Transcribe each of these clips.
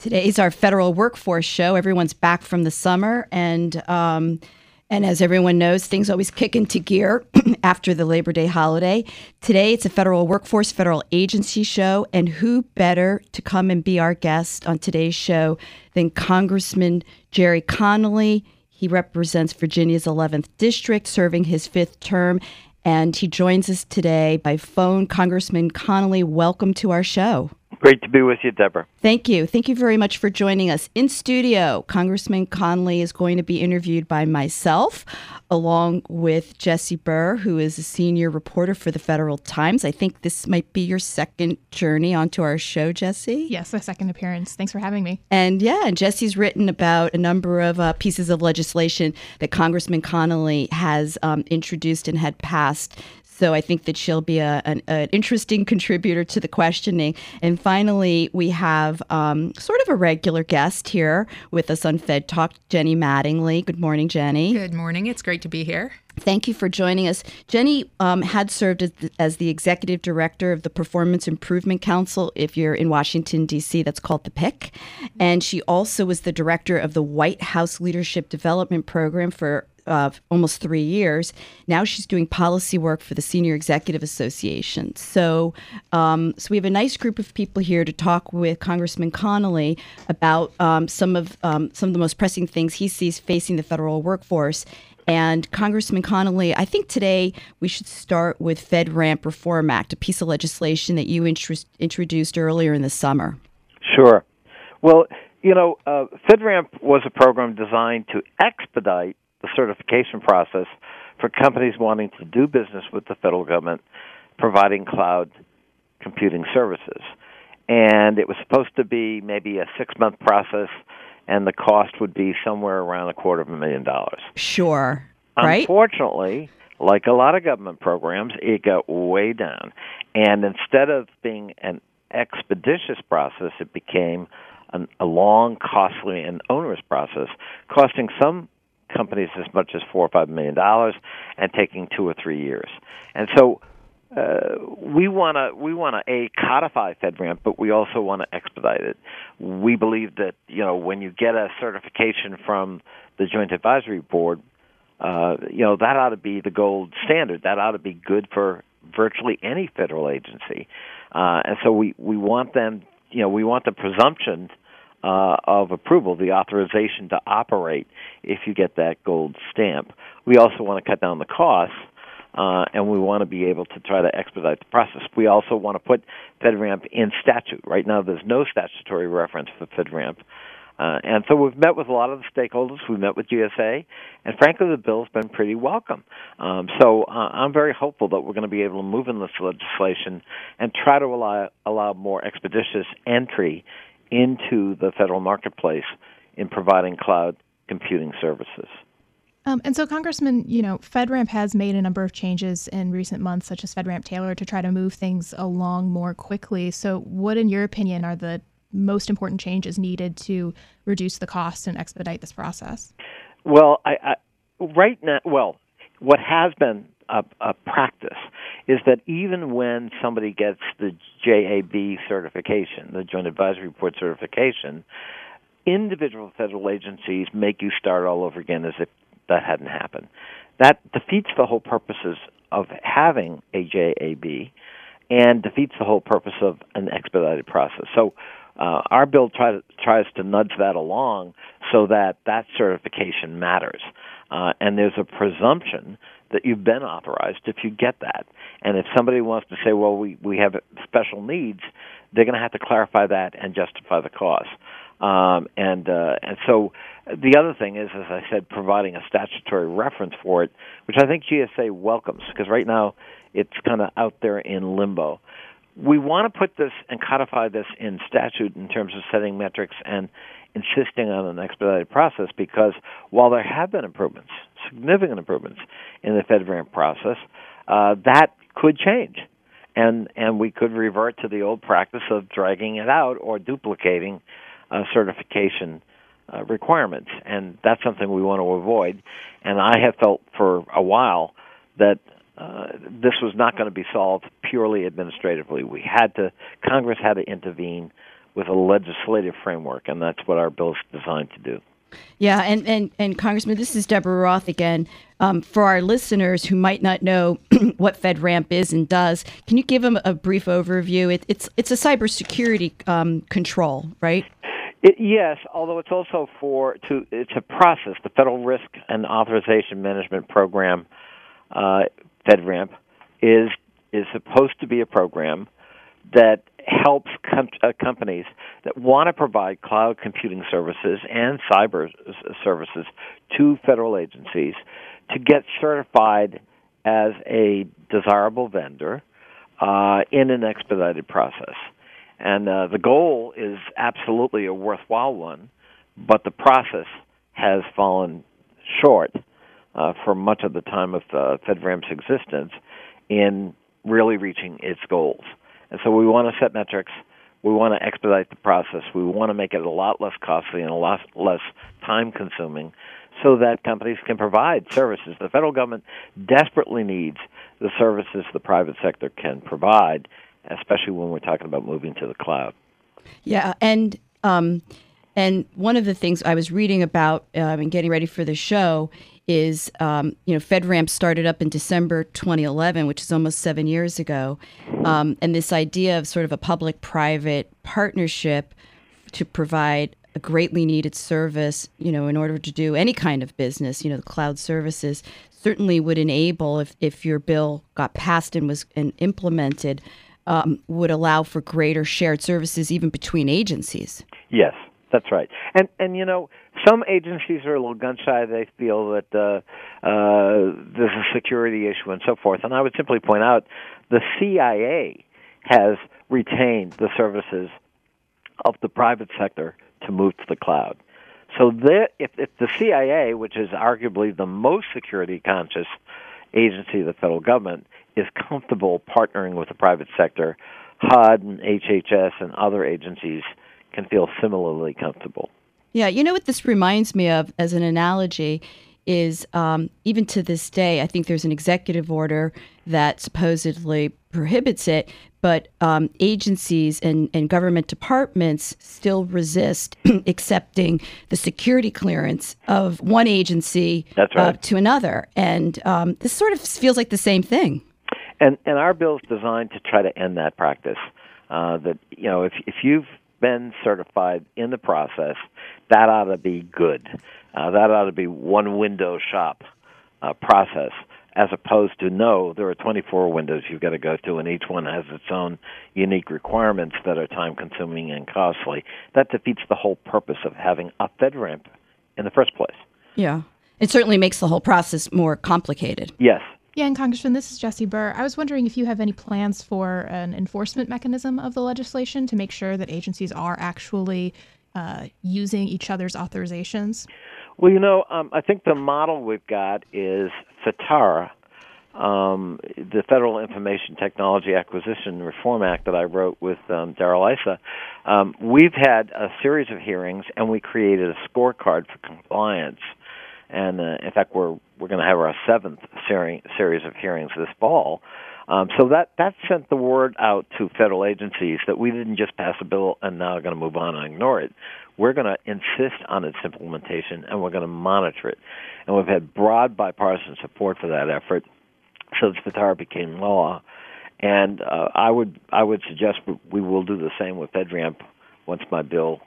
Today's our federal workforce show. Everyone's back from the summer, and um, and as everyone knows, things always kick into gear after the Labor Day holiday. Today, it's a federal workforce, federal agency show, and who better to come and be our guest on today's show than Congressman Gerry Connolly? He represents Virginia's 11th district, serving his fifth term, and he joins us today by phone. Congressman Connolly, welcome to our show. Great to be with you, Deborah. Thank you. Thank you very much for joining us. In studio, Congressman Connolly is going to be interviewed by myself, along with Jessie Bur, who is a senior reporter for the Federal Times. I think this might be your second journey onto our show, Jessie. Yes, a second appearance. Thanks for having me. And yeah, and Jessie's written about a number of uh, pieces of legislation that Congressman Connolly has um, introduced and had passed so I think that she'll be a, an, an, interesting contributor to the questioning. And finally, we have um, sort of a regular guest here with us on Fed Talk, Jenny Mattingley. Good morning, Jenny. Good morning. It's great to be here. Thank you for joining us. Jenny um, had served as the, as the, executive director of the Performance Improvement Council. If you're in Washington, D.C., that's called the PIC. And she also was the director of the White House Leadership Development Program for uh, almost three years. Now she's doing policy work for the Senior Executive Association. So, um, so we have a nice group of people here to talk with Congressman Connolly about um, some of um, some of the most pressing things he sees facing the federal workforce. And Congressman Connolly, I think today we should start with FedRAMP Reform Act, a piece of legislation that you introduced earlier in the summer. Sure. Well, you know, uh, FedRAMP was a program designed to expedite the certification process for companies wanting to do business with the federal government providing cloud computing services. And it was supposed to be maybe a six month process, and the cost would be somewhere around a quarter of a million dollars. Sure. Right? Unfortunately, like a lot of government programs, it got way down. And instead of being an expeditious process, it became an, a long, costly, and onerous process, costing some companies as much as four or five million dollars and taking two or three years. And so uh, we want to we want to a codify FedRAMP, but we also want to expedite it. We believe that you know when you get a certification from the Joint Advisory Board, uh, you know that ought to be the gold standard. That ought to be good for virtually any federal agency, uh, and so we we want them. You know, we want the presumption uh, of approval, the authorization to operate, if you get that gold stamp. We also want to cut down the costs, uh, and we want to be able to try to expedite the process. We also want to put FedRAMP in statute. Right now, there's no statutory reference for FedRAMP. Uh, and so we've met with a lot of the stakeholders. We met with GSA, and frankly, the bill's been pretty welcome. Um, so uh, I'm very hopeful that we're going to be able to move in this legislation and try to allow, allow more expeditious entry into the federal marketplace in providing cloud computing services. Um, and so, Congressman, you know, FedRAMP has made a number of changes in recent months, such as FedRAMP Tailored, to try to move things along more quickly. So, what, in your opinion, are the most important changes needed to reduce the cost and expedite this process? Well, I, I right now, well, what has been a, a practice is that even when somebody gets the JAB certification, the Joint Advisory Board certification, individual federal agencies make you start all over again as if that hadn't happened. That defeats the whole purposes of having a JAB and defeats the whole purpose of an expedited process. So uh, our bill try to, tries to nudge that along so that that certification matters. Uh, and there's a presumption that you've been authorized if you get that. And if somebody wants to say, well, we, we have special needs, they're going to have to clarify that and justify the cost. Um, and uh, and so the other thing is, as I said, providing a statutory reference for it, which I think GSA welcomes because right now it's kind of out there in limbo. We want to put this and codify this in statute in terms of setting metrics and insisting on an expedited process because while there have been improvements, significant improvements in the FedRAMP process, uh, that could change. And, and we could revert to the old practice of dragging it out or duplicating uh, certification uh, requirements, and that's something we want to avoid. And I have felt for a while that uh, this was not going to be solved purely administratively. We had to, Congress had to intervene with a legislative framework, and that's what our bill is designed to do. Yeah, and, and, and Congressman, this is Deborah Roth again. Um, for our listeners who might not know what FedRAMP is and does, can you give them a brief overview? It, it's it's a cybersecurity um, control, right? It, yes, although it's also for to it's a process. The Federal Risk and Authorization Management Program, uh, FedRAMP, is is supposed to be a program that helps com- uh, companies that want to provide cloud computing services and cyber services to federal agencies to get certified as a desirable vendor uh, in an expedited process. And uh, the goal is absolutely a worthwhile one, but the process has fallen short uh, for much of the time of uh, FedRAMP's existence in really reaching its goals. And so we want to set metrics. We want to expedite the process. We want to make it a lot less costly and a lot less time consuming so that companies can provide services. The federal government desperately needs the services the private sector can provide especially when we're talking about moving to the cloud. Yeah, and um, and one of the things I was reading about um, and getting ready for the show is, um, you know, FedRAMP started up in December 2011, which is almost seven years ago, um, and this idea of sort of a public-private partnership to provide a greatly needed service, you know, in order to do any kind of business, you know, the cloud services certainly would enable if, if your bill got passed and was and implemented um, would allow for greater shared services even between agencies. Yes, that's right. And and you know, some agencies are a little gun shy. They feel that uh, uh, there's a security issue and so forth. And I would simply point out the CIA has retained the services of the private sector to move to the cloud. So if, if the CIA, which is arguably the most security conscious agency of the federal government, is comfortable partnering with the private sector, HUD and HHS and other agencies can feel similarly comfortable. Yeah, you know what this reminds me of as an analogy is um, even to this day, I think there's an executive order that supposedly prohibits it, but um, agencies and, and government departments still resist accepting the security clearance of one agency right. uh, to another. And um, this sort of feels like the same thing. And and our bill is designed to try to end that practice. Uh, that you know, if if you've been certified in the process, that ought to be good. Uh, that ought to be one window shop uh, process, as opposed to no, there are 24 windows you've got to go to, and each one has its own unique requirements that are time consuming and costly. That defeats the whole purpose of having a FedRAMP in the first place. Yeah. It certainly makes the whole process more complicated. Yes, yeah, and Congressman, this is Jessie Bur. I was wondering if you have any plans for an enforcement mechanism of the legislation to make sure that agencies are actually uh, using each other's authorizations. Well, you know, um, I think the model we've got is FITARA, um, the Federal Information Technology Acquisition Reform Act that I wrote with um, Darrell Issa. Um, we've had a series of hearings, and we created a scorecard for compliance and uh, in fact, we're we're going to have our seventh seri- series of hearings this fall. Um, so that that sent the word out to federal agencies that we didn't just pass a bill and now are going to move on and ignore it. We're going to insist on its implementation and we're going to monitor it. And we've had broad bipartisan support for that effort since FITARA became law. And uh, I would I would suggest we will do the same with FedRAMP once my bill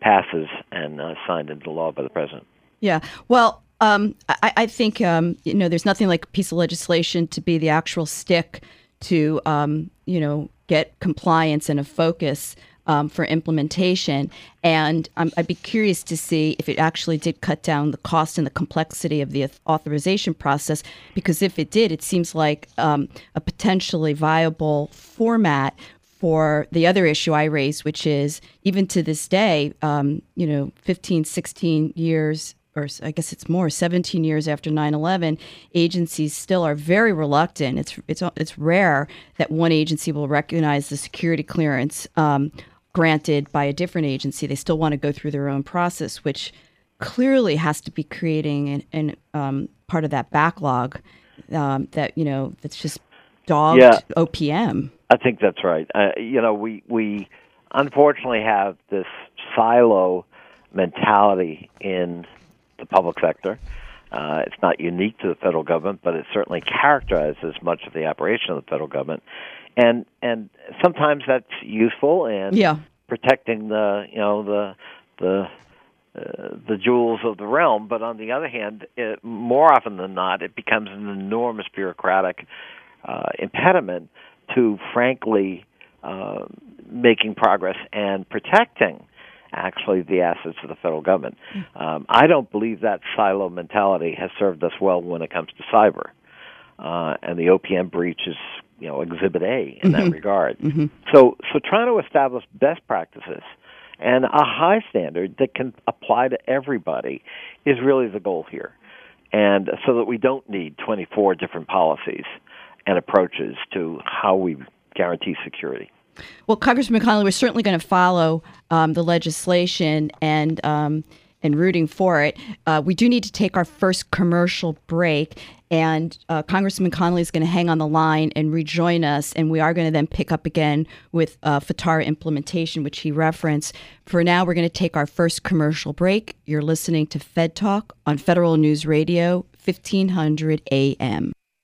passes and uh, signed into law by the president. Yeah. Well, Um, I, I, think um, you know there's nothing like a piece of legislation to be the actual stick to um, you know get compliance and a focus um, for implementation. And I'd be curious to see if it actually did cut down the cost and the complexity of the authorization process. Because if it did, it seems like um, a potentially viable format for the other issue I raised, which is even to this day, um, you know, 15, 16 years or I guess it's more, 17 years after 9/11, agencies still are very reluctant. It's it's it's rare that one agency will recognize the security clearance um, granted by a different agency. They still want to go through their own process, which clearly has to be creating an, an um, part of that backlog um, that you know that's just dogged yeah, OPM. I think that's right. Uh, you know, we we unfortunately have this silo mentality in the public sector. Uh, it's not unique to the federal government, but it certainly characterizes much of the operation of the federal government. And and sometimes that's useful and yeah. protecting the you know the the uh, the jewels of the realm. But on the other hand, it, more often than not, it becomes an enormous bureaucratic uh, impediment to, frankly, uh, making progress and protecting actually the assets of the federal government. Um, I don't believe that silo mentality has served us well when it comes to cyber. Uh, and the OPM breach is, you know, Exhibit A in mm-hmm. that regard. Mm-hmm. So, so trying to establish best practices and a high standard that can apply to everybody is really the goal here. And so that we don't need 24 different policies and approaches to how we guarantee security. Well, Congressman Connolly, we're certainly going to follow um, the legislation and um, and rooting for it. Uh, we do need to take our first commercial break, and uh, Congressman Connolly is going to hang on the line and rejoin us, and we are going to then pick up again with uh, FITARA implementation, which he referenced. For now, we're going to take our first commercial break. You're listening to Fed Talk on Federal News Radio, 1500 AM.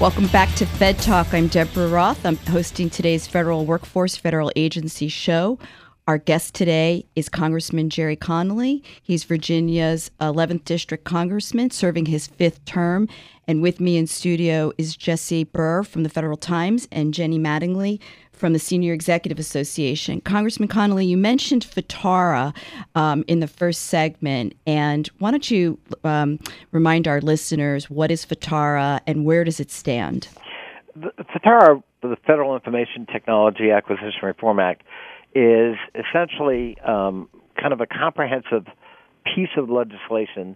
Welcome back to Fed Talk. I'm Deborah Roth. I'm hosting today's Federal Workforce Federal Agency show. Our guest today is Congressman Gerry Connolly. He's Virginia's 11th District Congressman, serving his fifth term. And with me in studio is Jessie Bur from the Federal Times and Jenny Mattingley from the Senior Executive Association. Congressman Connolly, you mentioned FITARA um, in the first segment, and why don't you um, remind our listeners what is FITARA and where does it stand? The, FITARA, the Federal Information Technology Acquisition Reform Act, is essentially um, kind of a comprehensive piece of legislation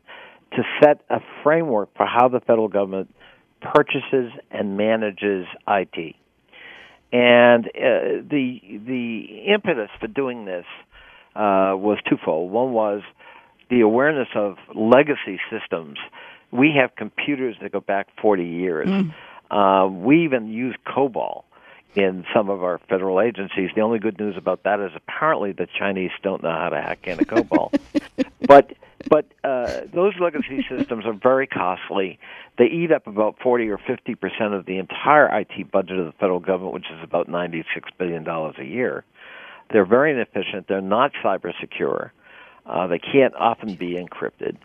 to set a framework for how the federal government purchases and manages IT. And uh, the the impetus for doing this uh, was twofold. One was the awareness of legacy systems. We have computers that go back 40 years. Mm. Uh, we even use COBOL in some of our federal agencies. The only good news about that is apparently the Chinese don't know how to hack into COBOL. but but uh, those legacy systems are very costly. They eat up about 40 or 50 percent of the entire IT budget of the federal government, which is about 96 billion dollars a year. They're very inefficient. They're not cyber secure. Uh, they can't often be encrypted,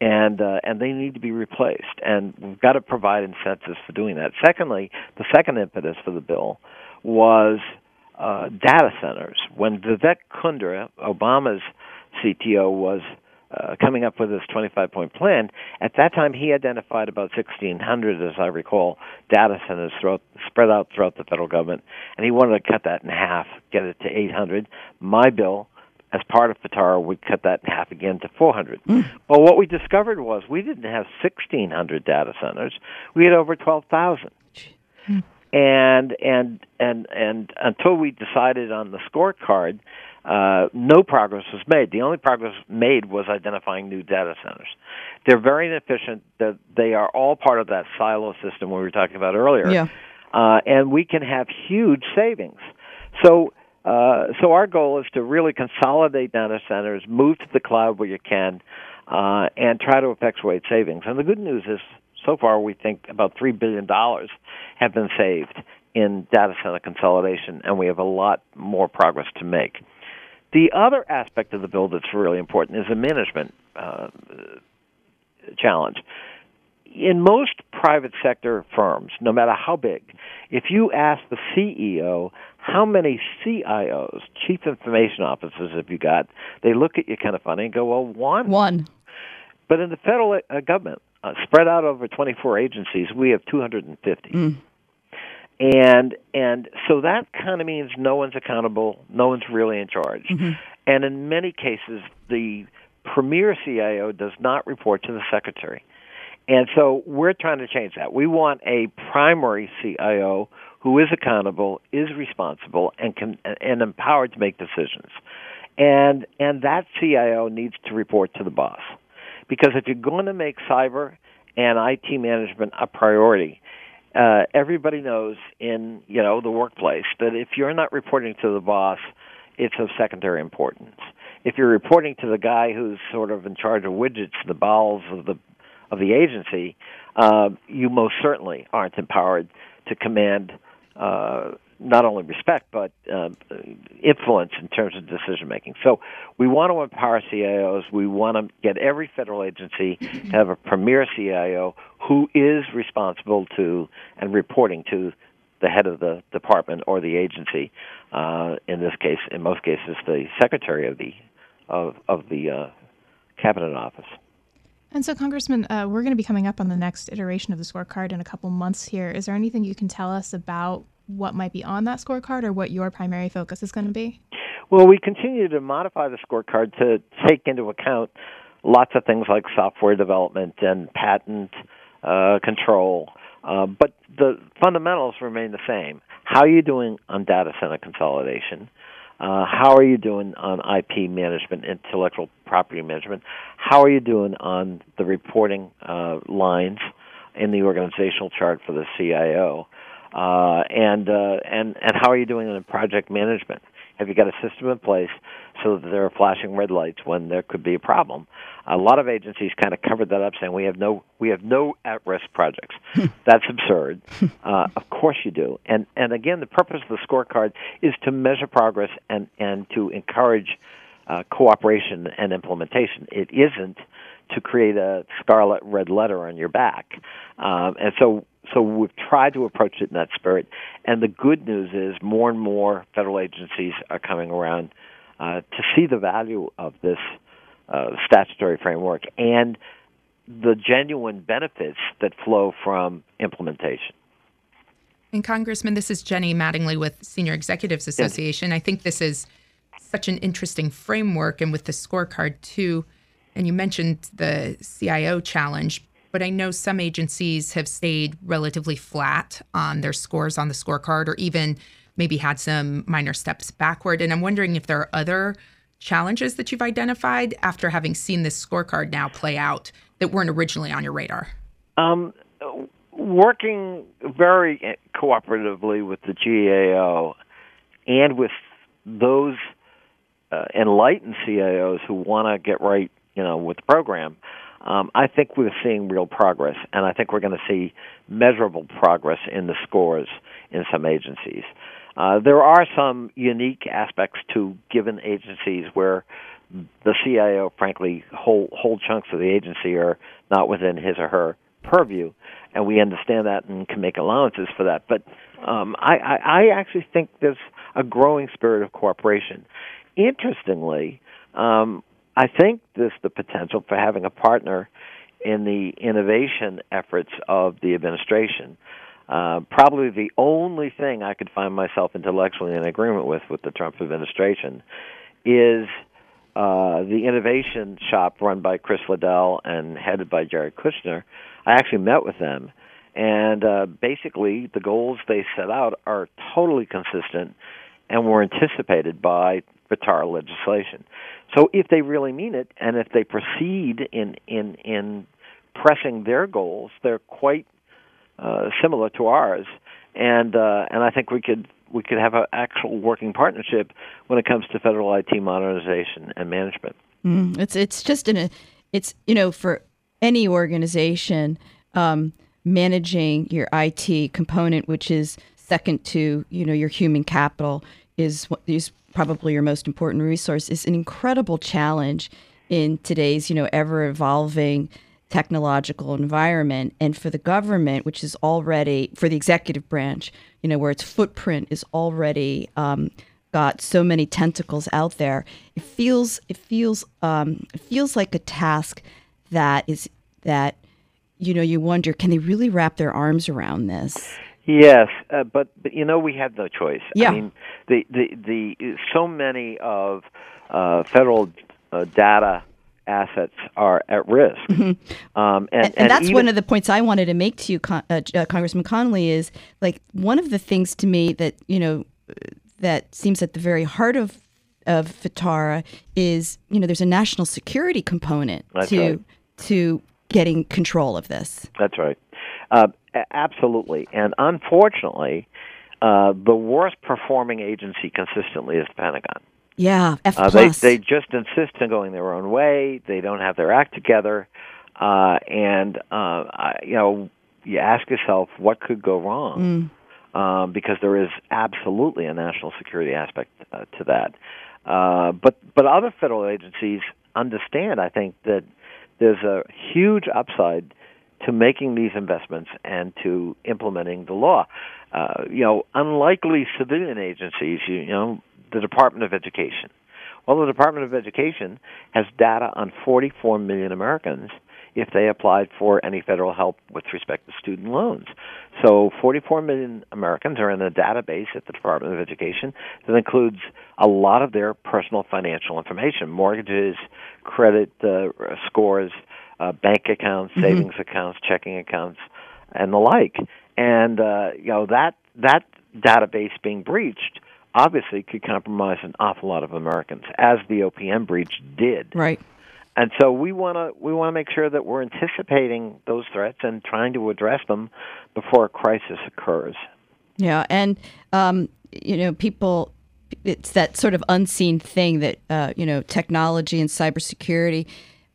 and uh, and they need to be replaced. And we've got to provide incentives for doing that. Secondly, the second impetus for the bill was uh, data centers. When Vivek Kundra, Obama's CTO, was uh, coming up with this 25 point plan, at that time he identified about 1,600, as I recall, data centers throughout, spread out throughout the federal government, and he wanted to cut that in half, get it to 800. My bill, as part of FITARA, would cut that in half again to 400. Mm. Well, what we discovered was we didn't have 1,600 data centers, we had over 12,000. Mm. And and and and until we decided on the scorecard, uh, no progress was made. The only progress made was identifying new data centers. They're very inefficient. That they are all part of that silo system we were talking about earlier. Yeah. Uh, and we can have huge savings. So, uh, so our goal is to really consolidate data centers, move to the cloud where you can, uh, and try to effectuate savings. And the good news is, so far, we think about three billion dollars have been saved in data center consolidation, and we have a lot more progress to make. The other aspect of the bill that's really important is the management uh, challenge. In most private sector firms, no matter how big, if you ask the CEO how many CIOs, chief information officers, have you got, they look at you kind of funny and go, "Well, one." One. But in the federal uh, government, uh, spread out over 24 agencies, we have 250. Mm. And and so that kind of means no one's accountable, no one's really in charge. Mm-hmm. And in many cases, the premier CIO does not report to the secretary. And so we're trying to change that. We want a primary CIO who is accountable, is responsible, and can and empowered to make decisions. And and that CIO needs to report to the boss. Because if you're going to make cyber and IT management a priority, uh, everybody knows in you know the workplace that if you're not reporting to the boss, it's of secondary importance. If you're reporting to the guy who's sort of in charge of widgets, the bowels of the of the agency, uh, you most certainly aren't empowered to command uh, not only respect but uh, influence in terms of decision making. So we want to empower CIOs. We want to get every federal agency to have a premier CIO who is responsible to and reporting to the head of the department or the agency. Uh, in this case, in most cases, the secretary of the of of the uh, cabinet office. And so, Congressman, uh, we're going to be coming up on the next iteration of the scorecard in a couple months here. Is there anything you can tell us about what might be on that scorecard or what your primary focus is going to be? Well, we continue to modify the scorecard to take into account lots of things like software development and patent uh, control, uh, but the fundamentals remain the same. How are you doing on data center consolidation? Uh, how are you doing on IP management, intellectual property management? How are you doing on the reporting uh, lines in the organizational chart for the CIO? Uh, and uh, and and how are you doing in project management? Have you got a system in place so that there are flashing red lights when there could be a problem? A lot of agencies kind of covered that up, saying we have no we have no at-risk projects. That's absurd. Uh, of course you do. And and again, the purpose of the scorecard is to measure progress and and to encourage uh, cooperation and implementation. It isn't to create a scarlet red letter on your back. Um, and so so we've tried to approach it in that spirit. And the good news is more and more federal agencies are coming around uh, to see the value of this uh, statutory framework and the genuine benefits that flow from implementation. And Congressman, this is Jenny Mattingley with Senior Executives Association. I think this is such an interesting framework, and with the scorecard too. And you mentioned the CIO challenge, but I know some agencies have stayed relatively flat on their scores on the scorecard or even maybe had some minor steps backward. And I'm wondering if there are other challenges that you've identified after having seen this scorecard now play out that weren't originally on your radar. Um, working very cooperatively with the GAO and with those uh, enlightened CIOs who want to get right, you know, with the program um, I think we're seeing real progress, and I think we're going to see measurable progress in the scores in some agencies. Uh, there are some unique aspects to given agencies where the CIO, frankly, whole whole chunks of the agency are not within his or her purview, and we understand that and can make allowances for that. But um, I, I, I actually think there's a growing spirit of cooperation. Interestingly, um, I think there's the potential for having a partner in the innovation efforts of the administration. Uh, probably the only thing I could find myself intellectually in agreement with with the Trump administration is uh, the innovation shop run by Chris Liddell and headed by Jared Kushner. I actually met with them, and uh, basically the goals they set out are totally consistent and were anticipated by FITARA legislation. So if they really mean it, and if they proceed in in in pressing their goals, they're quite uh, similar to ours, and uh, and I think we could we could have an actual working partnership when it comes to federal IT modernization and management. Mm, it's it's just in a it's you know for any organization um, managing your IT component, which is second to you know your human capital, is is probably your most important resource. Is an incredible challenge in today's you know ever evolving technological environment and for the government which is already for the executive branch you know where its footprint is already um, got so many tentacles out there it feels it feels um, it feels like a task that is that you know you wonder can they really wrap their arms around this Yes, uh, but but you know we have no choice. Yeah. I mean the the the so many of uh, federal uh, data assets are at risk. Mm-hmm. Um, and, and, and, that's even, one of the points I wanted to make to you, Con- uh, uh, Congressman Connolly, is like one of the things to me that you know that seems at the very heart of of FITARA is you know there's a national security component to right. to getting control of this. That's right. Uh, absolutely. And unfortunately, uh, the worst performing agency consistently is the Pentagon. Yeah, F Uh, they they just insist on going their own way. They don't have their act together, uh, and uh, I, you know you ask yourself what could go wrong, um, because there is absolutely a national security aspect uh, to that. Uh, but but other federal agencies understand, I think, that there's a huge upside to making these investments and to implementing the law. Uh, you know, unlikely civilian agencies, you, you know, the Department of Education. Well, the Department of Education has data on 44 million Americans if they applied for any federal help with respect to student loans. So 44 million Americans are in a database at the Department of Education that includes a lot of their personal financial information, mortgages, credit uh, scores, uh, bank accounts, savings accounts, checking accounts, and the like. And uh, you know that that database being breached obviously could compromise an awful lot of Americans, as the OPM breach did. right. And so we want to we want to make sure that we're anticipating those threats and trying to address them before a crisis occurs. Yeah, and um, you know, people. It's that sort of unseen thing that uh, you know, technology and cybersecurity.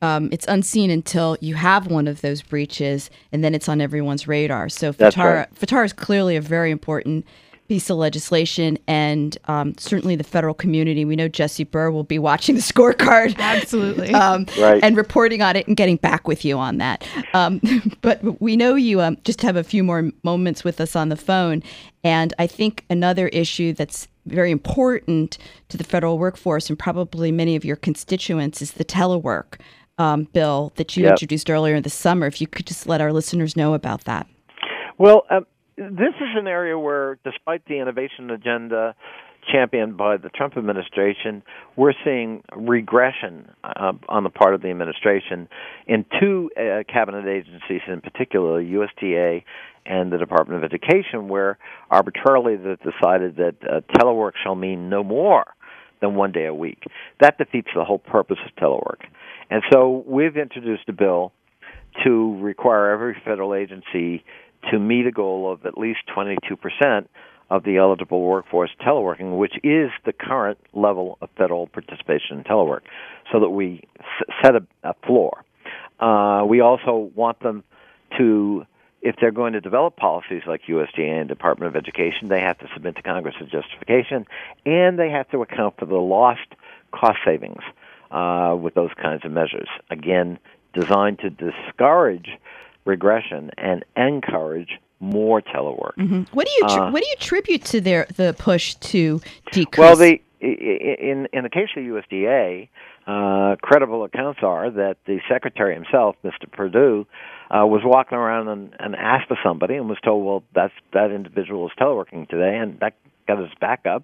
Um, it's unseen until you have one of those breaches, and then it's on everyone's radar. So That's FITARA, right. FITARA is clearly a very important piece of legislation, and um, certainly the federal community. We know Jessie Bur will be watching the scorecard Absolutely. um, Right. and reporting on it and getting back with you on that. Um, but we know you um, just have a few more moments with us on the phone. And I think another issue that's very important to the federal workforce and probably many of your constituents is the telework um, bill that you Yep. introduced earlier in the summer. If you could just let our listeners know about that. Well, um, this is an area where, despite the innovation agenda championed by the Trump administration, we're seeing regression uh, on the part of the administration in two uh, cabinet agencies, in particular, USDA and the Department of Education, where arbitrarily they decided that uh, telework shall mean no more than one day a week. That defeats the whole purpose of telework. And so we've introduced a bill to require every federal agency to meet a goal of at least 22% of the eligible workforce teleworking, which is the current level of federal participation in telework, so that we set a, a floor. Uh, we also want them to, if they're going to develop policies like USDA and Department of Education, they have to submit to Congress a justification, and they have to account for the lost cost savings uh, with those kinds of measures. Again, designed to discourage regression and encourage more telework. What do you tr- Uh, what do you attribute to their the push to decrease? Well, the i- i- in in the case of USDA, uh, credible accounts are that the secretary himself, Mr. Perdue, uh, was walking around and, and asked for somebody and was told, "Well, that's that individual is teleworking today," and that got his back up,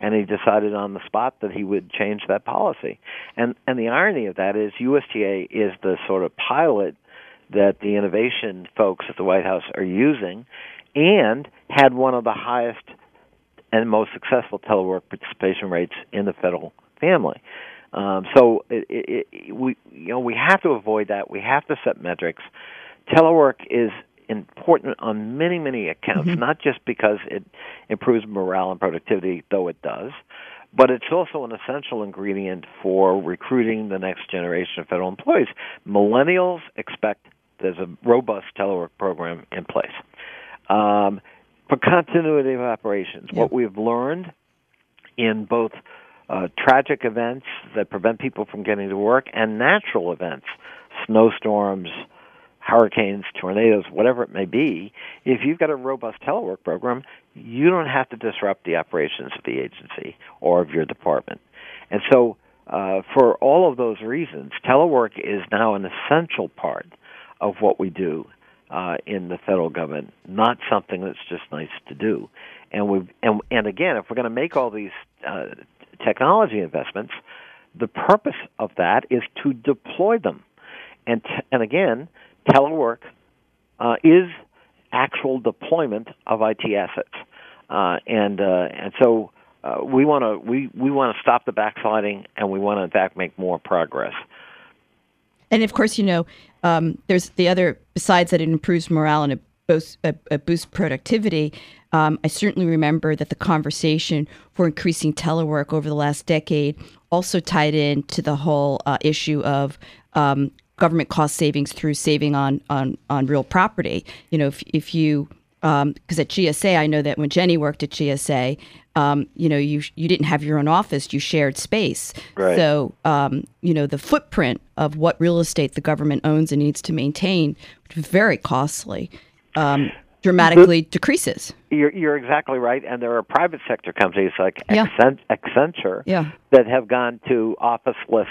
and he decided on the spot that he would change that policy. And and the irony of that is USDA is the sort of pilot that the innovation folks at the White House are using, and had one of the highest and most successful telework participation rates in the federal family. Um, so it, it, it, we you know we have to avoid that. We have to set metrics. Telework is important on many many accounts, mm-hmm. not just because it improves morale and productivity, though it does, but it's also an essential ingredient for recruiting the next generation of federal employees. Millennials expect there's a robust telework program in place. Um, for continuity of operations, what we've learned in both uh, tragic events that prevent people from getting to work and natural events, snowstorms, hurricanes, tornadoes, whatever it may be, if you've got a robust telework program, you don't have to disrupt the operations of the agency or of your department. And so, uh, for all of those reasons, telework is now an essential part of what we do uh, in the federal government, not something that's just nice to do. And we and and again, if we're going to make all these uh, technology investments, the purpose of that is to deploy them. And, t- and again, telework uh, is actual deployment of IT assets. Uh, and, uh, and so uh, we want to we, we want to stop the backsliding and we want to in fact make more progress. And of course, you know, um, there's the other besides that it improves morale and it boosts, uh, boosts productivity. Um, I certainly remember that the conversation for increasing telework over the last decade also tied into the whole uh, issue of um, government cost savings through saving on on on real property. You know, if if you because um, at GSA, I know that when Jenny worked at GSA, um, you know, you you didn't have your own office; you shared space. Right. So, um, you know, the footprint of what real estate the government owns and needs to maintain, which is very costly. Um, dramatically the, decreases. You're, you're exactly right, and there are private sector companies like yeah. Accenture yeah. that have gone to officeless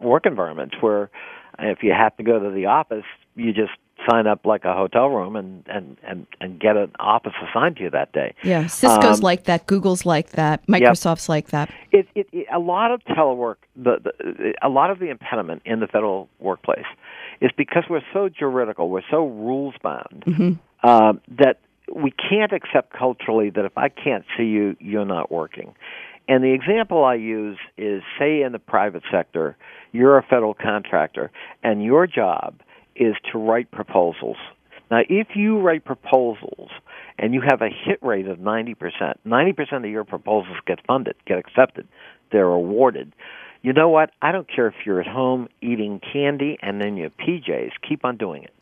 work environments where if you have to go to the office, you just sign up like a hotel room and and and, and get an office assigned to you that day. Yeah, Cisco's um, like that, Google's like that, Microsoft's yep. like that. It, it, it, a lot of telework, the, the a lot of the impediment in the federal workplace is because we're so juridical, we're so rules bound mm-hmm. uh, that we can't accept culturally that if I can't see you, you're not working. And the example I use is say in the private sector, you're a federal contractor, and your job is to write proposals. Now, if you write proposals and you have a hit rate of 90%, 90% of your proposals get funded, get accepted, they're awarded. You know what? I don't care if you're at home eating candy and then your PJs, keep on doing it.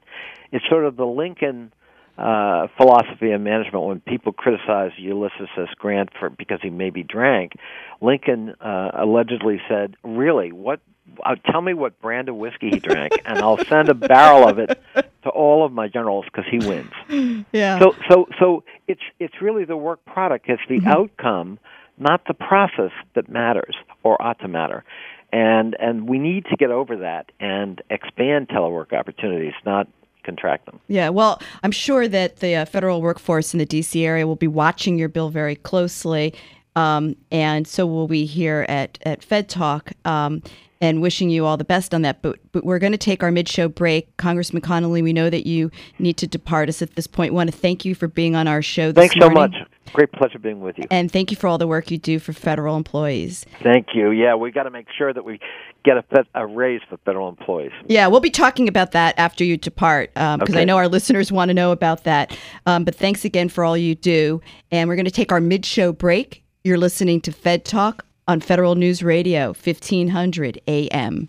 It's sort of the Lincoln uh, philosophy of management when people criticize Ulysses S. Grant for because he maybe drank. Lincoln uh, allegedly said, "Really, what? Uh, tell me what brand of whiskey he drank, and I'll send a barrel of it to all of my generals because he wins." Yeah. So, so, so it's it's really the work product. It's the Mm-hmm. outcome, not the process, that matters or ought to matter. And and we need to get over that and expand telework opportunities, not contract them. Yeah, well, I'm sure that the uh, federal workforce in the D.C. area will be watching your bill very closely, um, and so will we here at at Fed Talk. Um, and wishing you all the best on that. But but we're going to take our mid-show break. Congressman Connolly, we know that you need to depart us at this point. We want to thank you for being on our show this Thanks morning. so much. Great pleasure being with you. And thank you for all the work you do for federal employees. Thank you. Yeah, we got to make sure that we get a, a raise for federal employees. Yeah, we'll be talking about that after you depart because um, Okay. I know our listeners want to know about that. Um, but thanks again for all you do. And we're going to take our mid show break. You're listening to Fed Talk on Federal News Radio, 1500 AM.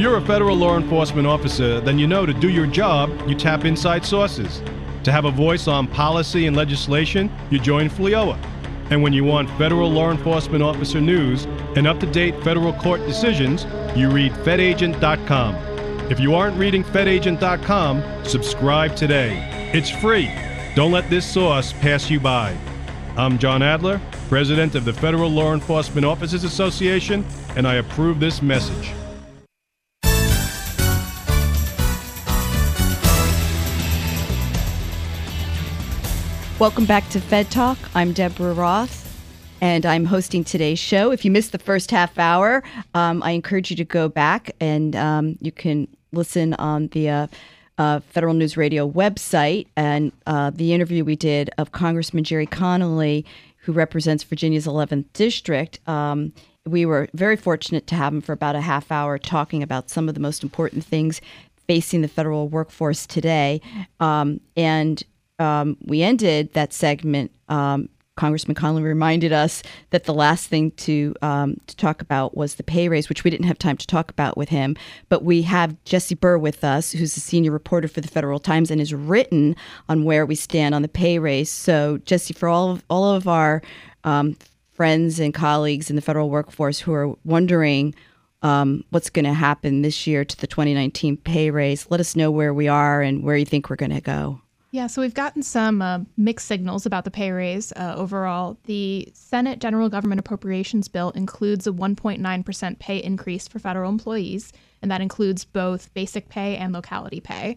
you're a federal law enforcement officer, then you know to do your job, you tap inside sources. To have a voice on policy and legislation, you join FLEOA. And when you want federal law enforcement officer news and up to date federal court decisions, you read FedAgent.com. If you aren't reading FedAgent.com, subscribe today. It's free. Don't let this source pass you by. I'm John Adler. President of the Federal Law Enforcement Officers Association, and I approve this message. Welcome back to Fed Talk. I'm Deborah Roth, and I'm hosting today's show. If you missed the first half hour, um, I encourage you to go back and um, you can listen on the uh, uh, Federal News Radio website and uh, the interview we did of Congressman Gerry Connolly, who represents Virginia's 11th district. Um, we were very fortunate to have him for about a half hour talking about some of the most important things facing the federal workforce today. Um, and um, we ended that segment. Um, Congressman Connolly reminded us that the last thing to um, to talk about was the pay raise, which we didn't have time to talk about with him. But we have Jessie Bur with us, who's a senior reporter for the Federal Times and has written on where we stand on the pay raise. So, Jessie, for all of, all of our um, friends and colleagues in the federal workforce who are wondering um, what's going to happen this year to the 2019 pay raise, let us know where we are and where you think we're going to go. Yeah, so we've gotten some uh, mixed signals about the pay raise uh, overall. The Senate General Government Appropriations Bill includes a 1.9% pay increase for federal employees, and that includes both basic pay and locality pay.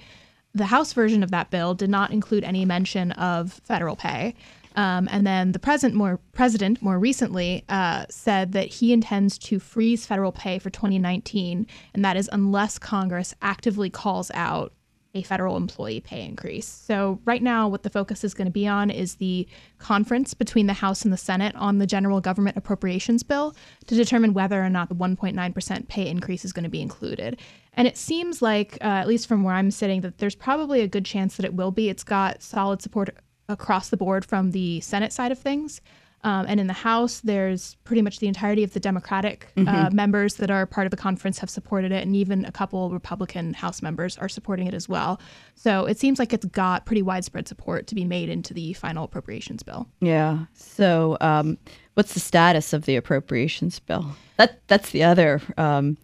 The House version of that bill did not include any mention of federal pay. Um, and then the president more president more recently uh, said that he intends to freeze federal pay for 2019, and that is unless Congress actively calls out a federal employee pay increase. So, right now, what the focus is going to be on is the conference between the House and the Senate on the General Government Appropriations Bill to determine whether or not the 1.9% pay increase is going to be included. And it seems like, uh, at least from where I'm sitting, that there's probably a good chance that it will be. It's got solid support across the board from the Senate side of things. Um, and in the House, there's pretty much the entirety of the Democratic uh, mm-hmm. uh, members that are part of the conference have supported it, and even a couple Republican House members are supporting it as well. So it seems like it's got pretty widespread support to be made into the final appropriations bill. Yeah. So um, what's the status of the appropriations bill? That that's the other. Um,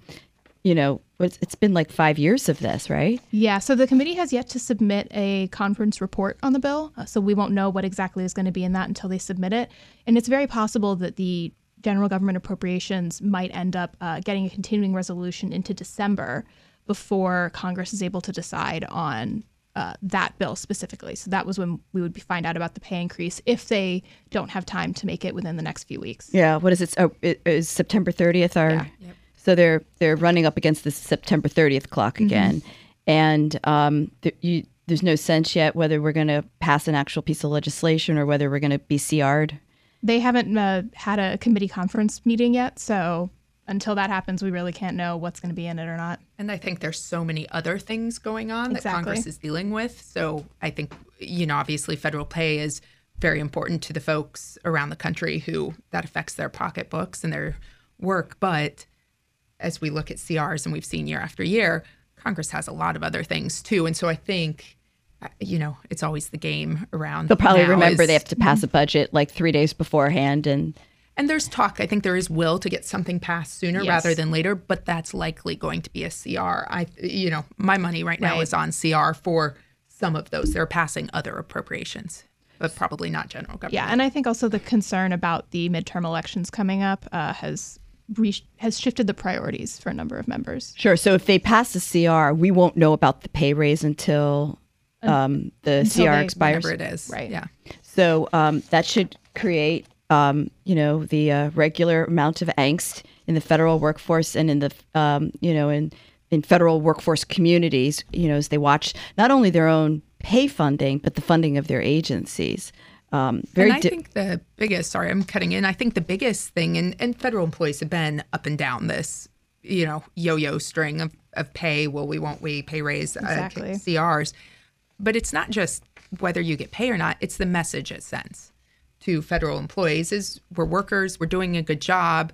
you know, it's been like five years of this, right? Yeah. So the committee has yet to submit a conference report on the bill. Uh, so we won't know what exactly is going to be in that until they submit it. And it's very possible that the general government appropriations might end up uh, getting a continuing resolution into December before Congress is able to decide on uh, that bill specifically. So that was when we would find out about the pay increase if they don't have time to make it within the next few weeks. Yeah. What is it? Oh, it is September 30th our yeah. yep. So they're they're running up against the September 30th clock mm-hmm. again, mm-hmm. and um, th- you, there's no sense yet whether we're going to pass an actual piece of legislation or whether we're going to be CR'd. They haven't uh, had a committee conference meeting yet, so until that happens, we really can't know what's going to be in it or not. And I think there's so many other things going on exactly. that Congress is dealing with. So I think, you know, obviously federal pay is very important to the folks around the country who that affects their pocketbooks and their work. But as we look at CRs and we've seen year after year, Congress has a lot of other things too. And so I think, uh, you know, it's always the game around. They'll probably remember is, they have to pass a budget like three days beforehand and. And there's talk. I think there is will to get something passed sooner yes. rather than later, but that's likely going to be a CR. I, you know, my money right now right. is on CR for some of those. They're passing other appropriations but probably not general government. Yeah, and I think also the concern about the midterm elections coming up uh, has re- has shifted the priorities for a number of members. Sure. So if they pass the CR, we won't know about the pay raise until um, the until CR they, expires. Whenever it is, right? Yeah. So um, that should create, um, you know, the uh, regular amount of angst in the federal workforce and in the, um, you know, in in federal workforce communities. You know, as they watch not only their own pay funding but the funding of their agencies. Um, very and I di- think the biggest, sorry, I'm cutting in. I think the biggest thing, and, and federal employees have been up and down this, you know, yo-yo string of, of pay. Will we, won't we, pay raise, uh, exactly. CRs. But it's not just whether you get pay or not. It's the message it sends to federal employees is we're workers, we're doing a good job.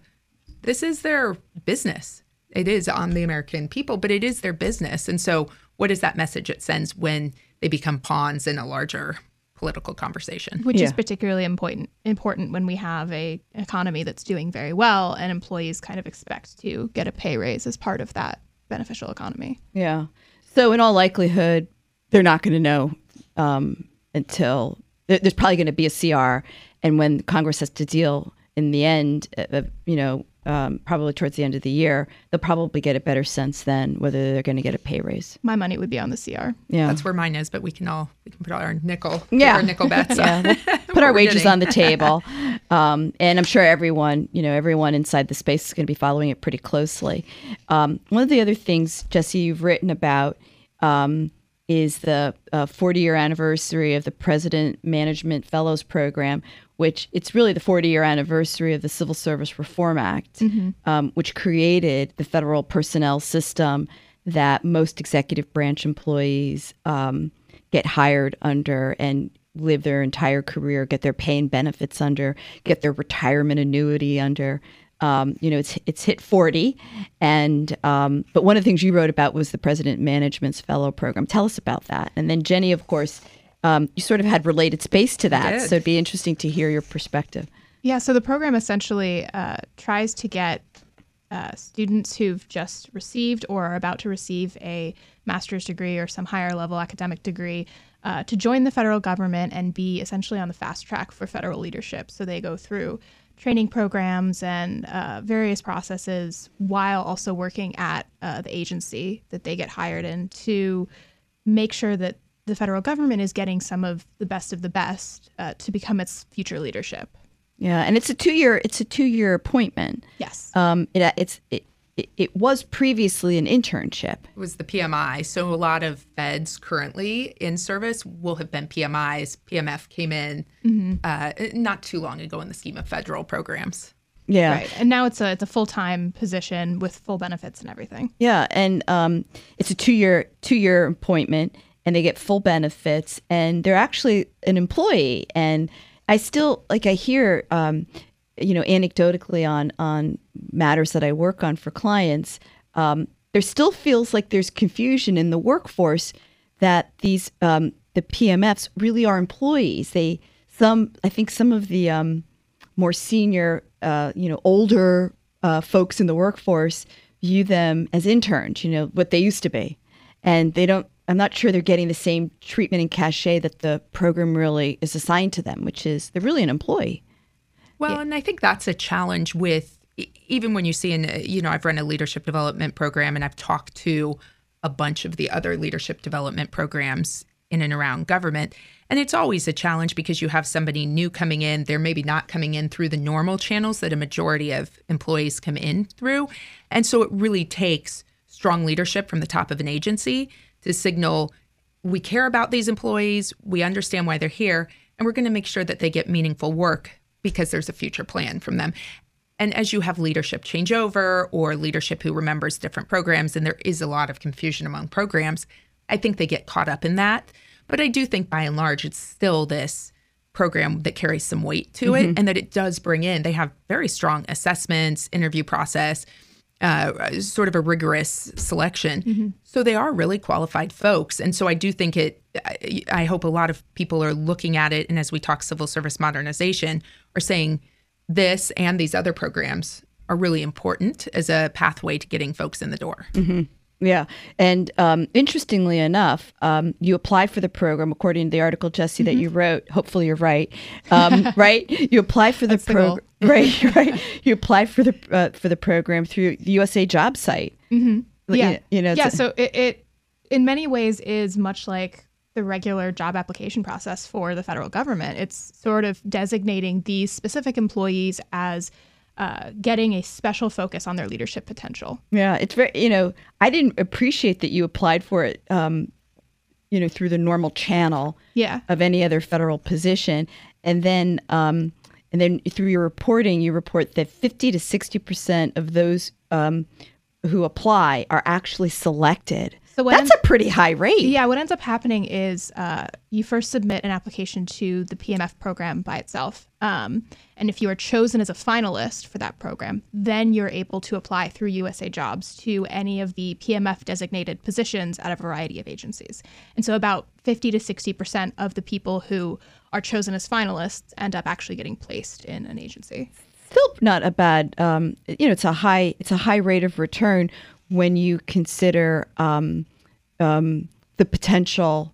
This is their business. It is on the American people, but it is their business. And so what is that message it sends when they become pawns in a larger political conversation. Which yeah. is particularly important important when we have a economy that's doing very well and employees kind of expect to get a pay raise as part of that beneficial economy. Yeah. So in all likelihood, they're not going to know um, until there's probably going to be a CR and when Congress has to deal in the end, uh, you know, um, probably towards the end of the year, they'll probably get a better sense then whether they're going to get a pay raise. My money would be on the CR. Yeah, That's where mine is, but we can all we can put our nickel, Yeah. our nickel bets. yeah, we'll put our wages getting. on the table, um, and I'm sure everyone, you know, everyone inside the space is going to be following it pretty closely. Um, one of the other things, Jessie, you've written about um, is the uh, 40 year anniversary of the President Management Fellows Program, which it's really the 40 year anniversary of the Civil Service Reform Act, um, which created the federal personnel system that most executive branch employees um, get hired under and live their entire career, get their pay and benefits under, get their retirement annuity under. Um, you know, it's it's hit forty, and um, but one of the things you wrote about was the President Management's Fellow Program. Tell us about that. And then Jenny, of course, um, you sort of had related space to that, so it'd be interesting to hear your perspective. Yeah, so the program essentially uh, tries to get uh, students who've just received or are about to receive a master's degree or some higher level academic degree uh, to join the federal government and be essentially on the fast track for federal leadership. So they go through training programs and uh, various processes while also working at uh, the agency that they get hired in to make sure that the federal government is getting some of the best of the best uh, to become its future leadership. Yeah, and it's a two year it's a two year appointment. Yes. Um, it it's it, it, it was previously an internship. It was the PMI. So a lot of feds currently in service will have been PMIs. PMF came in uh, not too long ago in the scheme of federal programs. Yeah, Right. And now it's a it's a full time position with full benefits and everything. Yeah, and um, it's a two year two year appointment, and they get full benefits, and they're actually an employee. And I still like I hear, um, you know, anecdotally on on matters that I work on for clients, um, there still feels like there's confusion in the workforce that these um, the PMFs really are employees. They some I think some of the um, more senior, uh, you know, older uh, folks in the workforce view them as interns, you know, what they used to be. And they don't, I'm not sure they're getting the same treatment and cachet that the program really is assigned to them, which is they're really an employee. Well, and I think that's a challenge with even when you see in you know I've run a leadership development program and I've talked to a bunch of the other leadership development programs in and around government and it's always a challenge because you have somebody new coming in they're maybe not coming in through the normal channels that a majority of employees come in through and so it really takes strong leadership from the top of an agency to signal we care about these employees, we understand why they're here, and we're going to make sure that they get meaningful work because there's a future plan from them. And as you have leadership changeover or leadership who remembers different programs, and there is a lot of confusion among programs, I think they get caught up in that. But I do think by and large, it's still this program that carries some weight to it mm-hmm. and that it does bring in, they have very strong assessments, interview process, uh, sort of a rigorous selection. So they are really qualified folks. And so I do think it, I, I hope a lot of people are looking at it. And as we talk civil service modernization, are saying this and these other programs are really important as a pathway to getting folks in the door. Yeah. And um, interestingly enough, um, you apply for the program according to the article, Jessie, that you wrote. Hopefully you're right. Um, right? You apply for the That's the goal. program. right, right. You apply for the uh, for the program through the USA job site. Mm-hmm. yeah. You know, yeah. a- So it, it, in many ways, is much like the regular job application process for the federal government. It's sort of designating these specific employees as uh, getting a special focus on their leadership potential. Yeah, it's very. You know, I didn't appreciate that you applied for it. Um, you know, through the normal channel Yeah. of any other federal position, and then um, and then through your reporting, you report that fifty to sixty percent of those um, who apply are actually selected. So what That's I'm- a pretty high rate. Yeah, what ends up happening is uh, you first submit an application to the PMF program by itself. Um, and if you are chosen as a finalist for that program, then you're able to apply through USA Jobs to any of the PMF designated positions at a variety of agencies. And so about 50 to 60% of the people who are chosen as finalists end up actually getting placed in an agency. Still not a bad um, you know it's a high it's a high rate of return when you consider um, um, the potential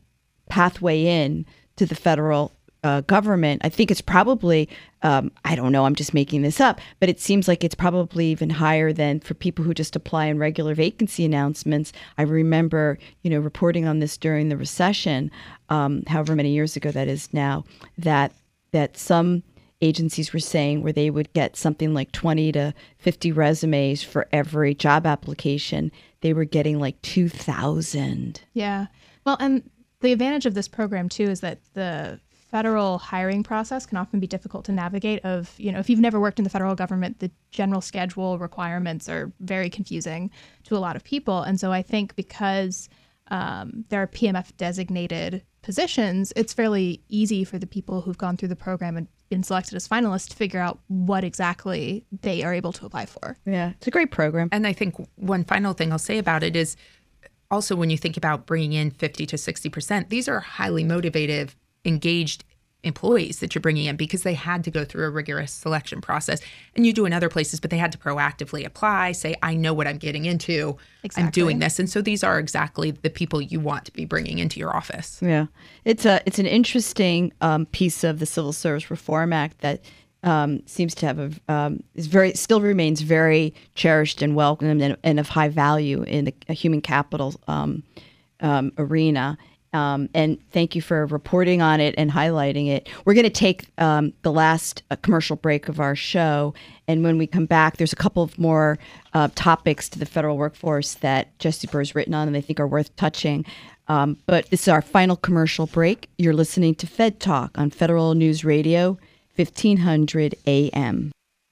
pathway in to the federal uh, government, I think it's probably, um, I don't know, I'm just making this up, but it seems like it's probably even higher than for people who just apply in regular vacancy announcements. I remember, you know, reporting on this during the recession, um, however many years ago that is now, that that some agencies were saying where they would get something like 20 to 50 resumes for every job application they were getting like 2000 yeah. Well and the advantage of this program too is that the federal hiring process can often be difficult to navigate of you know if you've never worked in the federal government the general schedule requirements are very confusing to a lot of people. And so i think because um, there are pmf designated positions it's fairly easy for the people who've gone through the program and been selected as finalists to figure out what exactly they are able to apply for. Yeah it's a great program. And i think one final thing i'll say about it is also when you think about bringing in 50 to 60% these are highly motivated engaged employees that you're bringing in because they had to go through a rigorous selection process. And you do in other places but they had to proactively apply say i know what i'm getting into. Exactly. i'm doing this. And so these are exactly the people you want to be bringing into your office. Yeah. It's a it's an interesting um, piece of the civil service reform act that um, seems to have a um, is very still remains very cherished and welcomed and, and of high value in the human capital um, um arena um, and thank you for reporting on it and highlighting it. We're going to take um, the last uh, commercial break of our show. And when we come back, there's a couple of more uh, topics to the federal workforce that Jessie Bur has written on and they think are worth touching. Um, but this is our final commercial break. You're listening to Fed Talk on Federal News Radio, 1500 AM.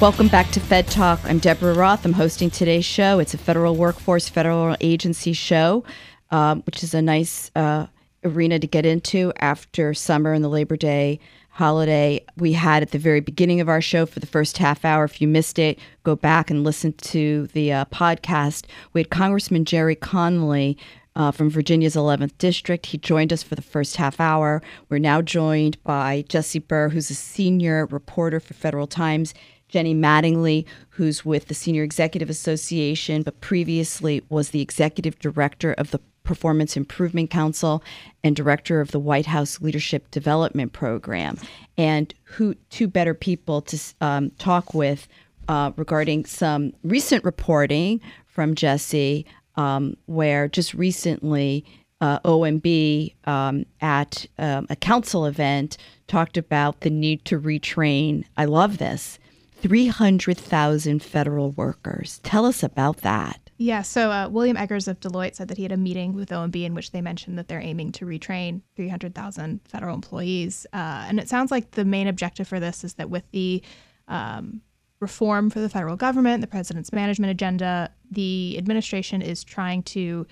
Welcome back to Fed Talk. I'm Deborah Roth. I'm hosting today's show. It's a federal workforce, federal agency show, um, which is a nice uh, arena to get into after summer and the Labor Day holiday. We had at the very beginning of our show for the first half hour. If you missed it, go back and listen to the uh, podcast. We had Congressman Gerry Connolly. Uh, from Virginia's 11th District. He joined us for the first half hour. We're now joined by Jessie Bur, who's a senior reporter for Federal Times. Jenny Mattingley, who's with the Senior Executive Association, but previously was the executive director of the Performance Improvement Council and director of the White House Leadership Development Program. And who two better people to um, talk with uh, regarding some recent reporting from Jessie, um, where just recently uh, OMB um, at um, a council event talked about the need to retrain. I love this 300,000 federal workers. Tell us about that. Yeah, so uh, William Eggers of Deloitte said that he had a meeting with OMB in which they mentioned that they're aiming to retrain 300,000 federal employees. Uh, and it sounds like the main objective for this is that with the um, reform for the federal government, the president's management agenda, the administration is trying to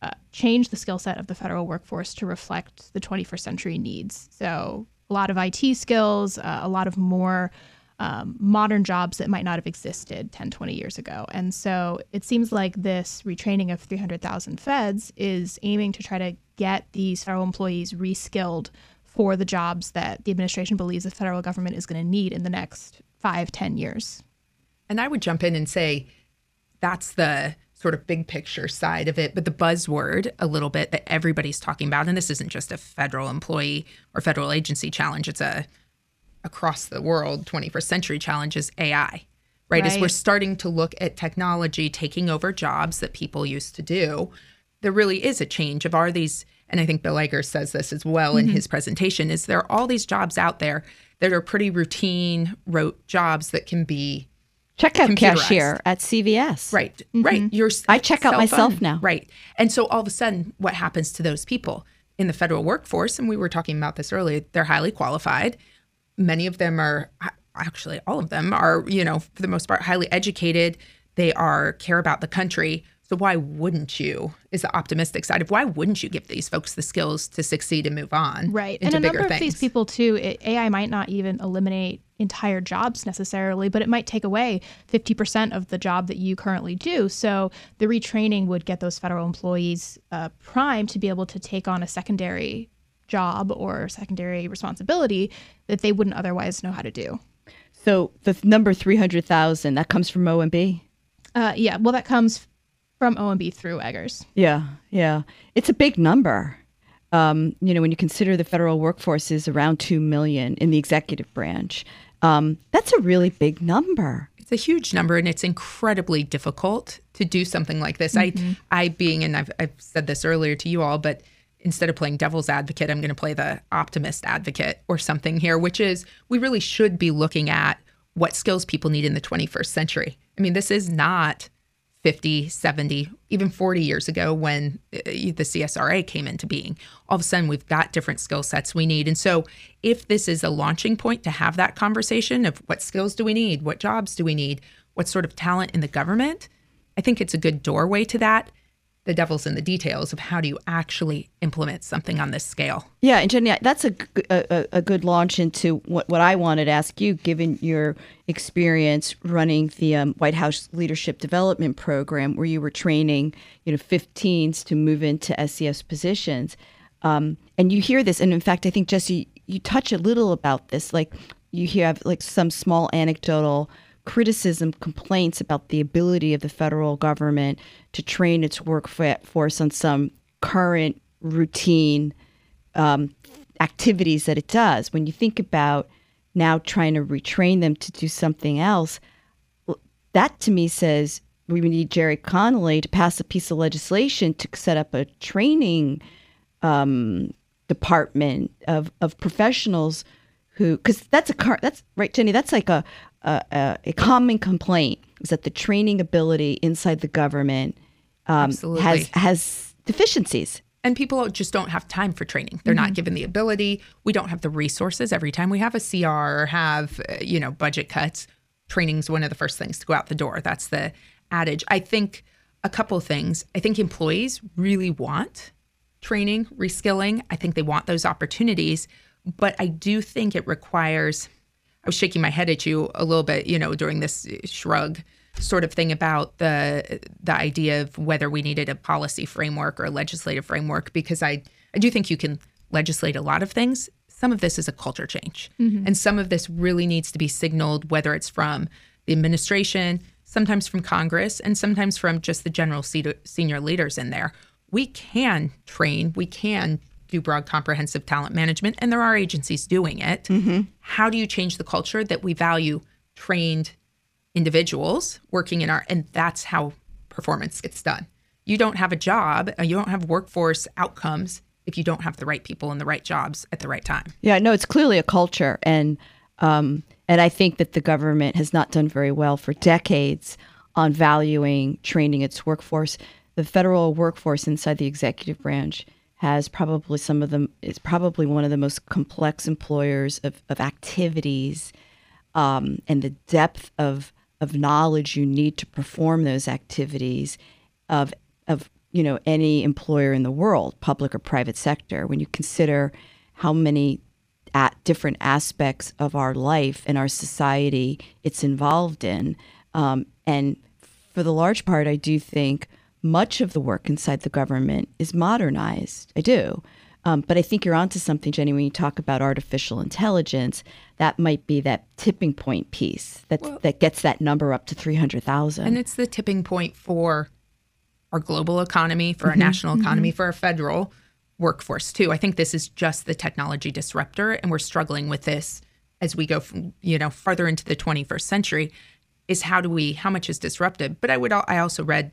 uh, change the skill set of the federal workforce to reflect the 21st century needs. So, a lot of IT skills, uh, a lot of more um, modern jobs that might not have existed 10, 20 years ago. And so it seems like this retraining of 300,000 feds is aiming to try to get these federal employees reskilled for the jobs that the administration believes the federal government is going to need in the next five, 10 years. And I would jump in and say that's the sort of big picture side of it, but the buzzword a little bit that everybody's talking about, and this isn't just a federal employee or federal agency challenge, it's a across the world 21st century challenge is AI, right? right? As we're starting to look at technology taking over jobs that people used to do, there really is a change of are these, and I think Bill Eggers says this as well mm-hmm. in his presentation, is there are all these jobs out there that are pretty routine, rote jobs that can be checkout cashier at CVS. Right, mm-hmm. right. You're I check out myself phone. now. Right, and so all of a sudden, what happens to those people in the federal workforce? And we were talking about this earlier. They're highly qualified many of them are actually all of them are you know for the most part highly educated they are care about the country So why wouldn't you? Is the optimistic side of why wouldn't you give these folks the skills to succeed and move on? Right, into and a bigger number things? of these people too. It, AI might not even eliminate entire jobs necessarily, but it might take away fifty percent of the job that you currently do. So the retraining would get those federal employees uh, primed to be able to take on a secondary job or secondary responsibility that they wouldn't otherwise know how to do. So the th- number 300,000, that comes from OMB? Uh, yeah, well, that comes from OMB through Eggers. Yeah, yeah. It's a big number. Um, you know, when you consider the federal workforce is around 2 million in the executive branch, um, that's a really big number. it's a huge number and it's incredibly difficult to do something like this. I, I being, and I've, I've said this earlier to you all, but instead of playing devil's advocate, I'm going to play the optimist advocate or something here, which is we really should be looking at what skills people need in the 21st century. I mean, this is not 50, 70, even 40 years ago when uh, the CSRA came into being. All of a sudden, we've got different skill sets we need. And so, if this is a launching point to have that conversation of what skills do we need, what jobs do we need, what sort of talent in the government, I think it's a good doorway to that. The devil's in the details of how do you actually implement something on this scale. Yeah, and Jenny, that's a a good launch into what, what I wanted to ask you, given your experience running the um, White House Leadership Development Program, where you were training, you know, 15s to move into SES positions. Um, and you hear this, and in fact, I think Jessie, you touch a little about this. Like you have like some small anecdotal criticism, complaints about the ability of the federal government to train its workforce on some current routine um, activities that it does. When you think about now trying to retrain them to do something else, that to me says we need Gerry Connolly to pass a piece of legislation to set up a training um, department of, of professionals who, because that's a car, that's right, Jenny. That's like a, a a a common complaint is that the training ability inside the government um, has has deficiencies. And people just don't have time for training. They're not given the ability. We don't have the resources. Every time we have a CR or have, uh, you know, budget cuts, training's one of the first things to go out the door. That's the adage. I think a couple of things. I think employees really want training, reskilling. I think they want those opportunities, but I do think it requires I was shaking my head at you a little bit, you know, during this shrug sort of thing about the the idea of whether we needed a policy framework or a legislative framework because I I do think you can legislate a lot of things. Some of this is a culture change. Mm-hmm. And some of this really needs to be signaled whether it's from the administration, sometimes from Congress, and sometimes from just the general senior leaders in there. We can train, we can do broad comprehensive talent management, and there are agencies doing it. How do you change the culture that we value trained individuals working in our, and that's how performance gets done. You don't have a job, uh, you don't have workforce outcomes if you don't have the right people in the right jobs at the right time. Yeah, no, it's clearly a culture, and um, and I think that the government has not done very well for decades on valuing training its workforce. The federal workforce inside the executive branch has probably some of them is probably one of the most complex employers of, of activities um, and the depth of of knowledge you need to perform those activities of of you know any employer in the world, public or private sector. When you consider how many at different aspects of our life and our society it's involved in, um, and for the large part, I do think much of the work inside the government is modernized. I do. Um, but I think you're onto something, Jenny, when you talk about artificial intelligence. That might be that tipping point piece that that gets that number up to three hundred thousand. And it's the tipping point for our global economy, for our national economy, for our federal workforce too. I think this is just the technology disruptor, and we're struggling with this as we go, from, you know, farther into the 21st century. Is how do we? How much is disrupted? But I would. I also read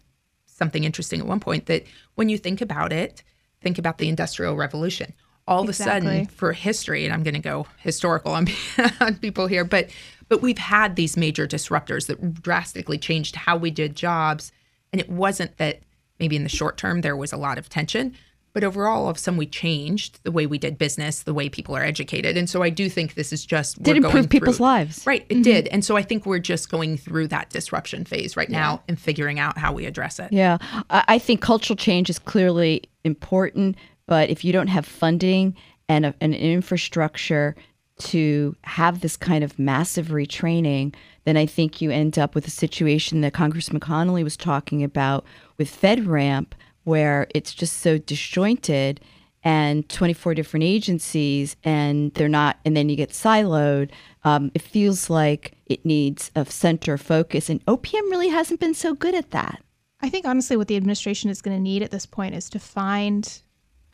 something interesting at one point that when you think about it, think about the Industrial Revolution. All of a sudden, for history, and I'm going to go historical on, on people here, but but we've had these major disruptors that drastically changed how we did jobs, and it wasn't that maybe in the short term there was a lot of tension, But overall, all of a sudden, we changed the way we did business, the way people are educated. And so I do think this is just did we're improve going people's through- lives. Right, it mm-hmm. did. And so I think we're just going through that disruption phase right now and figuring out how we address it. Yeah, I, I think cultural change is clearly important, but if you don't have funding and a, an infrastructure to have this kind of massive retraining, then I think you end up with a situation that Congressman Connolly was talking about with FedRAMP, where it's just so disjointed and 24 different agencies, and they're not, and then you get siloed. Um, it feels like it needs a center focus, and OPM really hasn't been so good at that. I think honestly, what the administration is going to need at this point is to find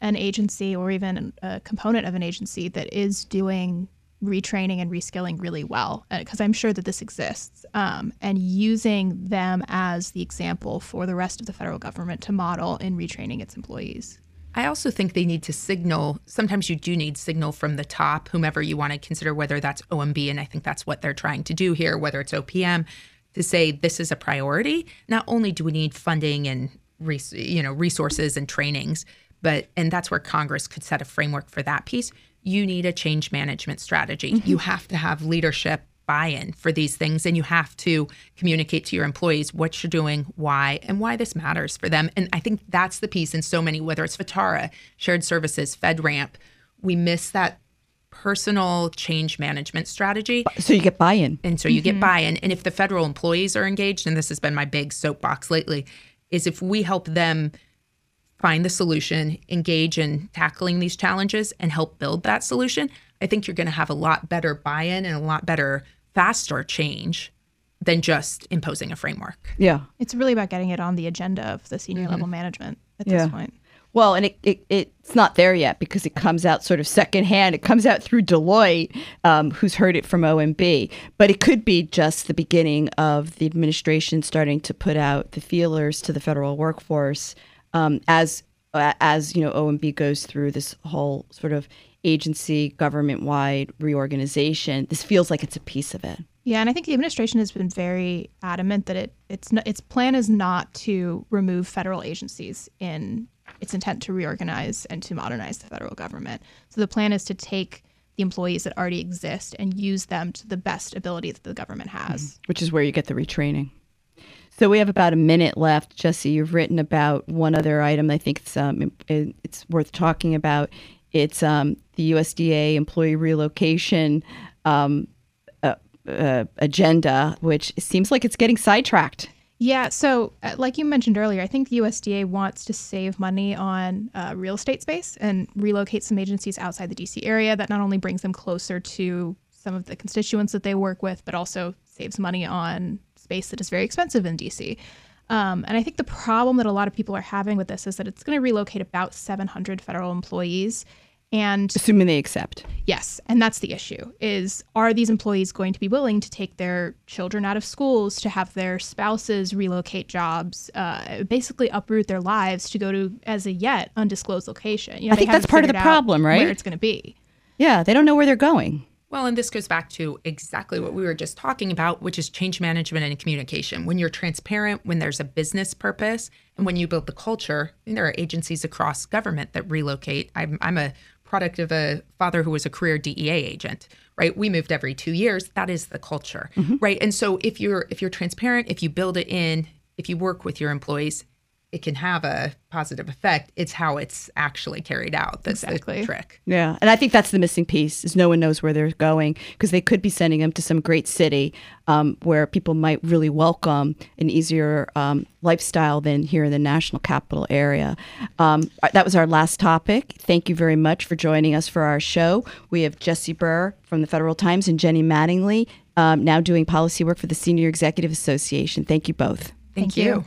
an agency or even a component of an agency that is doing retraining and reskilling really well, because I'm sure that this exists, um, and using them as the example for the rest of the federal government to model in retraining its employees. I also think they need to signal. Sometimes you do need signal from the top, whomever you want to consider, whether that's OMB, and I think that's what they're trying to do here, whether it's OPM, to say this is a priority. Not only do we need funding and res- you know resources and trainings, but and that's where Congress could set a framework for that piece. You need a change management strategy. Mm-hmm. You have to have leadership buy-in for these things and you have to communicate to your employees what you're doing why and why this matters for them. And i think that's the piece in so many whether it's FITARA shared services fedramp we miss that personal change management strategy. So you get buy-in. and so you get mm-hmm. buy-in. And if the federal employees are engaged and this has been my big soapbox lately is if we help them find the solution engage in tackling these challenges and help build that solution i think you're going to have a lot better buy-in and a lot better faster change than just imposing a framework Yeah. It's really about getting it on the agenda of the senior level management at Yeah. this point. Well, and it, it, it's not there yet because it comes out sort of secondhand. It comes out through Deloitte, um, who's heard it from OMB. But it could be just the beginning of the administration starting to put out the feelers to the federal workforce um, as as you know OMB goes through this whole sort of agency government wide reorganization. This feels like it's a piece of it. Yeah, and I think the administration has been very adamant that it its n- its plan is not to remove federal agencies in its intent to reorganize and to modernize the federal government. So the plan is to take the employees that already exist and use them to the best ability that the government has. which is where you get the retraining. So we have about a minute left. Jessie, you've written about one other item. I think it's um, it- it's worth talking about. It's um, the USDA employee relocation um, uh, uh, agenda, which seems like it's getting sidetracked. Yeah, so uh, like you mentioned earlier, I think the USDA wants to save money on uh, real estate space and relocate some agencies outside the DC area. That not only brings them closer to some of the constituents that they work with, but also saves money on space that is very expensive in DC. Um, and I think the problem that a lot of people are having with this is that it's going to relocate about 700 federal employees. And Assuming they accept. Yes, and that's the issue is are these employees going to be willing to take their children out of schools to have their spouses relocate jobs, uh, basically uproot their lives to go to as a yet undisclosed location? You know, I think that's part of the problem, right? Where it's going to be. Yeah, they don't know where they're going. Well, and this goes back to exactly what we were just talking about, which is change management and communication. When you're transparent, when there's a business purpose, and when you build the culture, and there are agencies across government that relocate. I'm, I'm a product of a father who was a career DEA agent, right? We moved every two years. That is the culture, mm-hmm. right? And so if you're if you're transparent, if you build it in, if you work with your employees, it can have a positive effect. It's how it's actually carried out. That's Exactly. the trick. Yeah, and I think that's the missing piece is no one knows where they're going because they could be sending them to some great city um, where people might really welcome an easier um, lifestyle than here in the national capital area. Um, that was our last topic. Thank you very much for joining us for our show. We have Jessie Bur from the Federal Times and Jenny Mattingley um, now doing policy work for the Senior Executive Association. Thank you both. Thank, Thank you. you.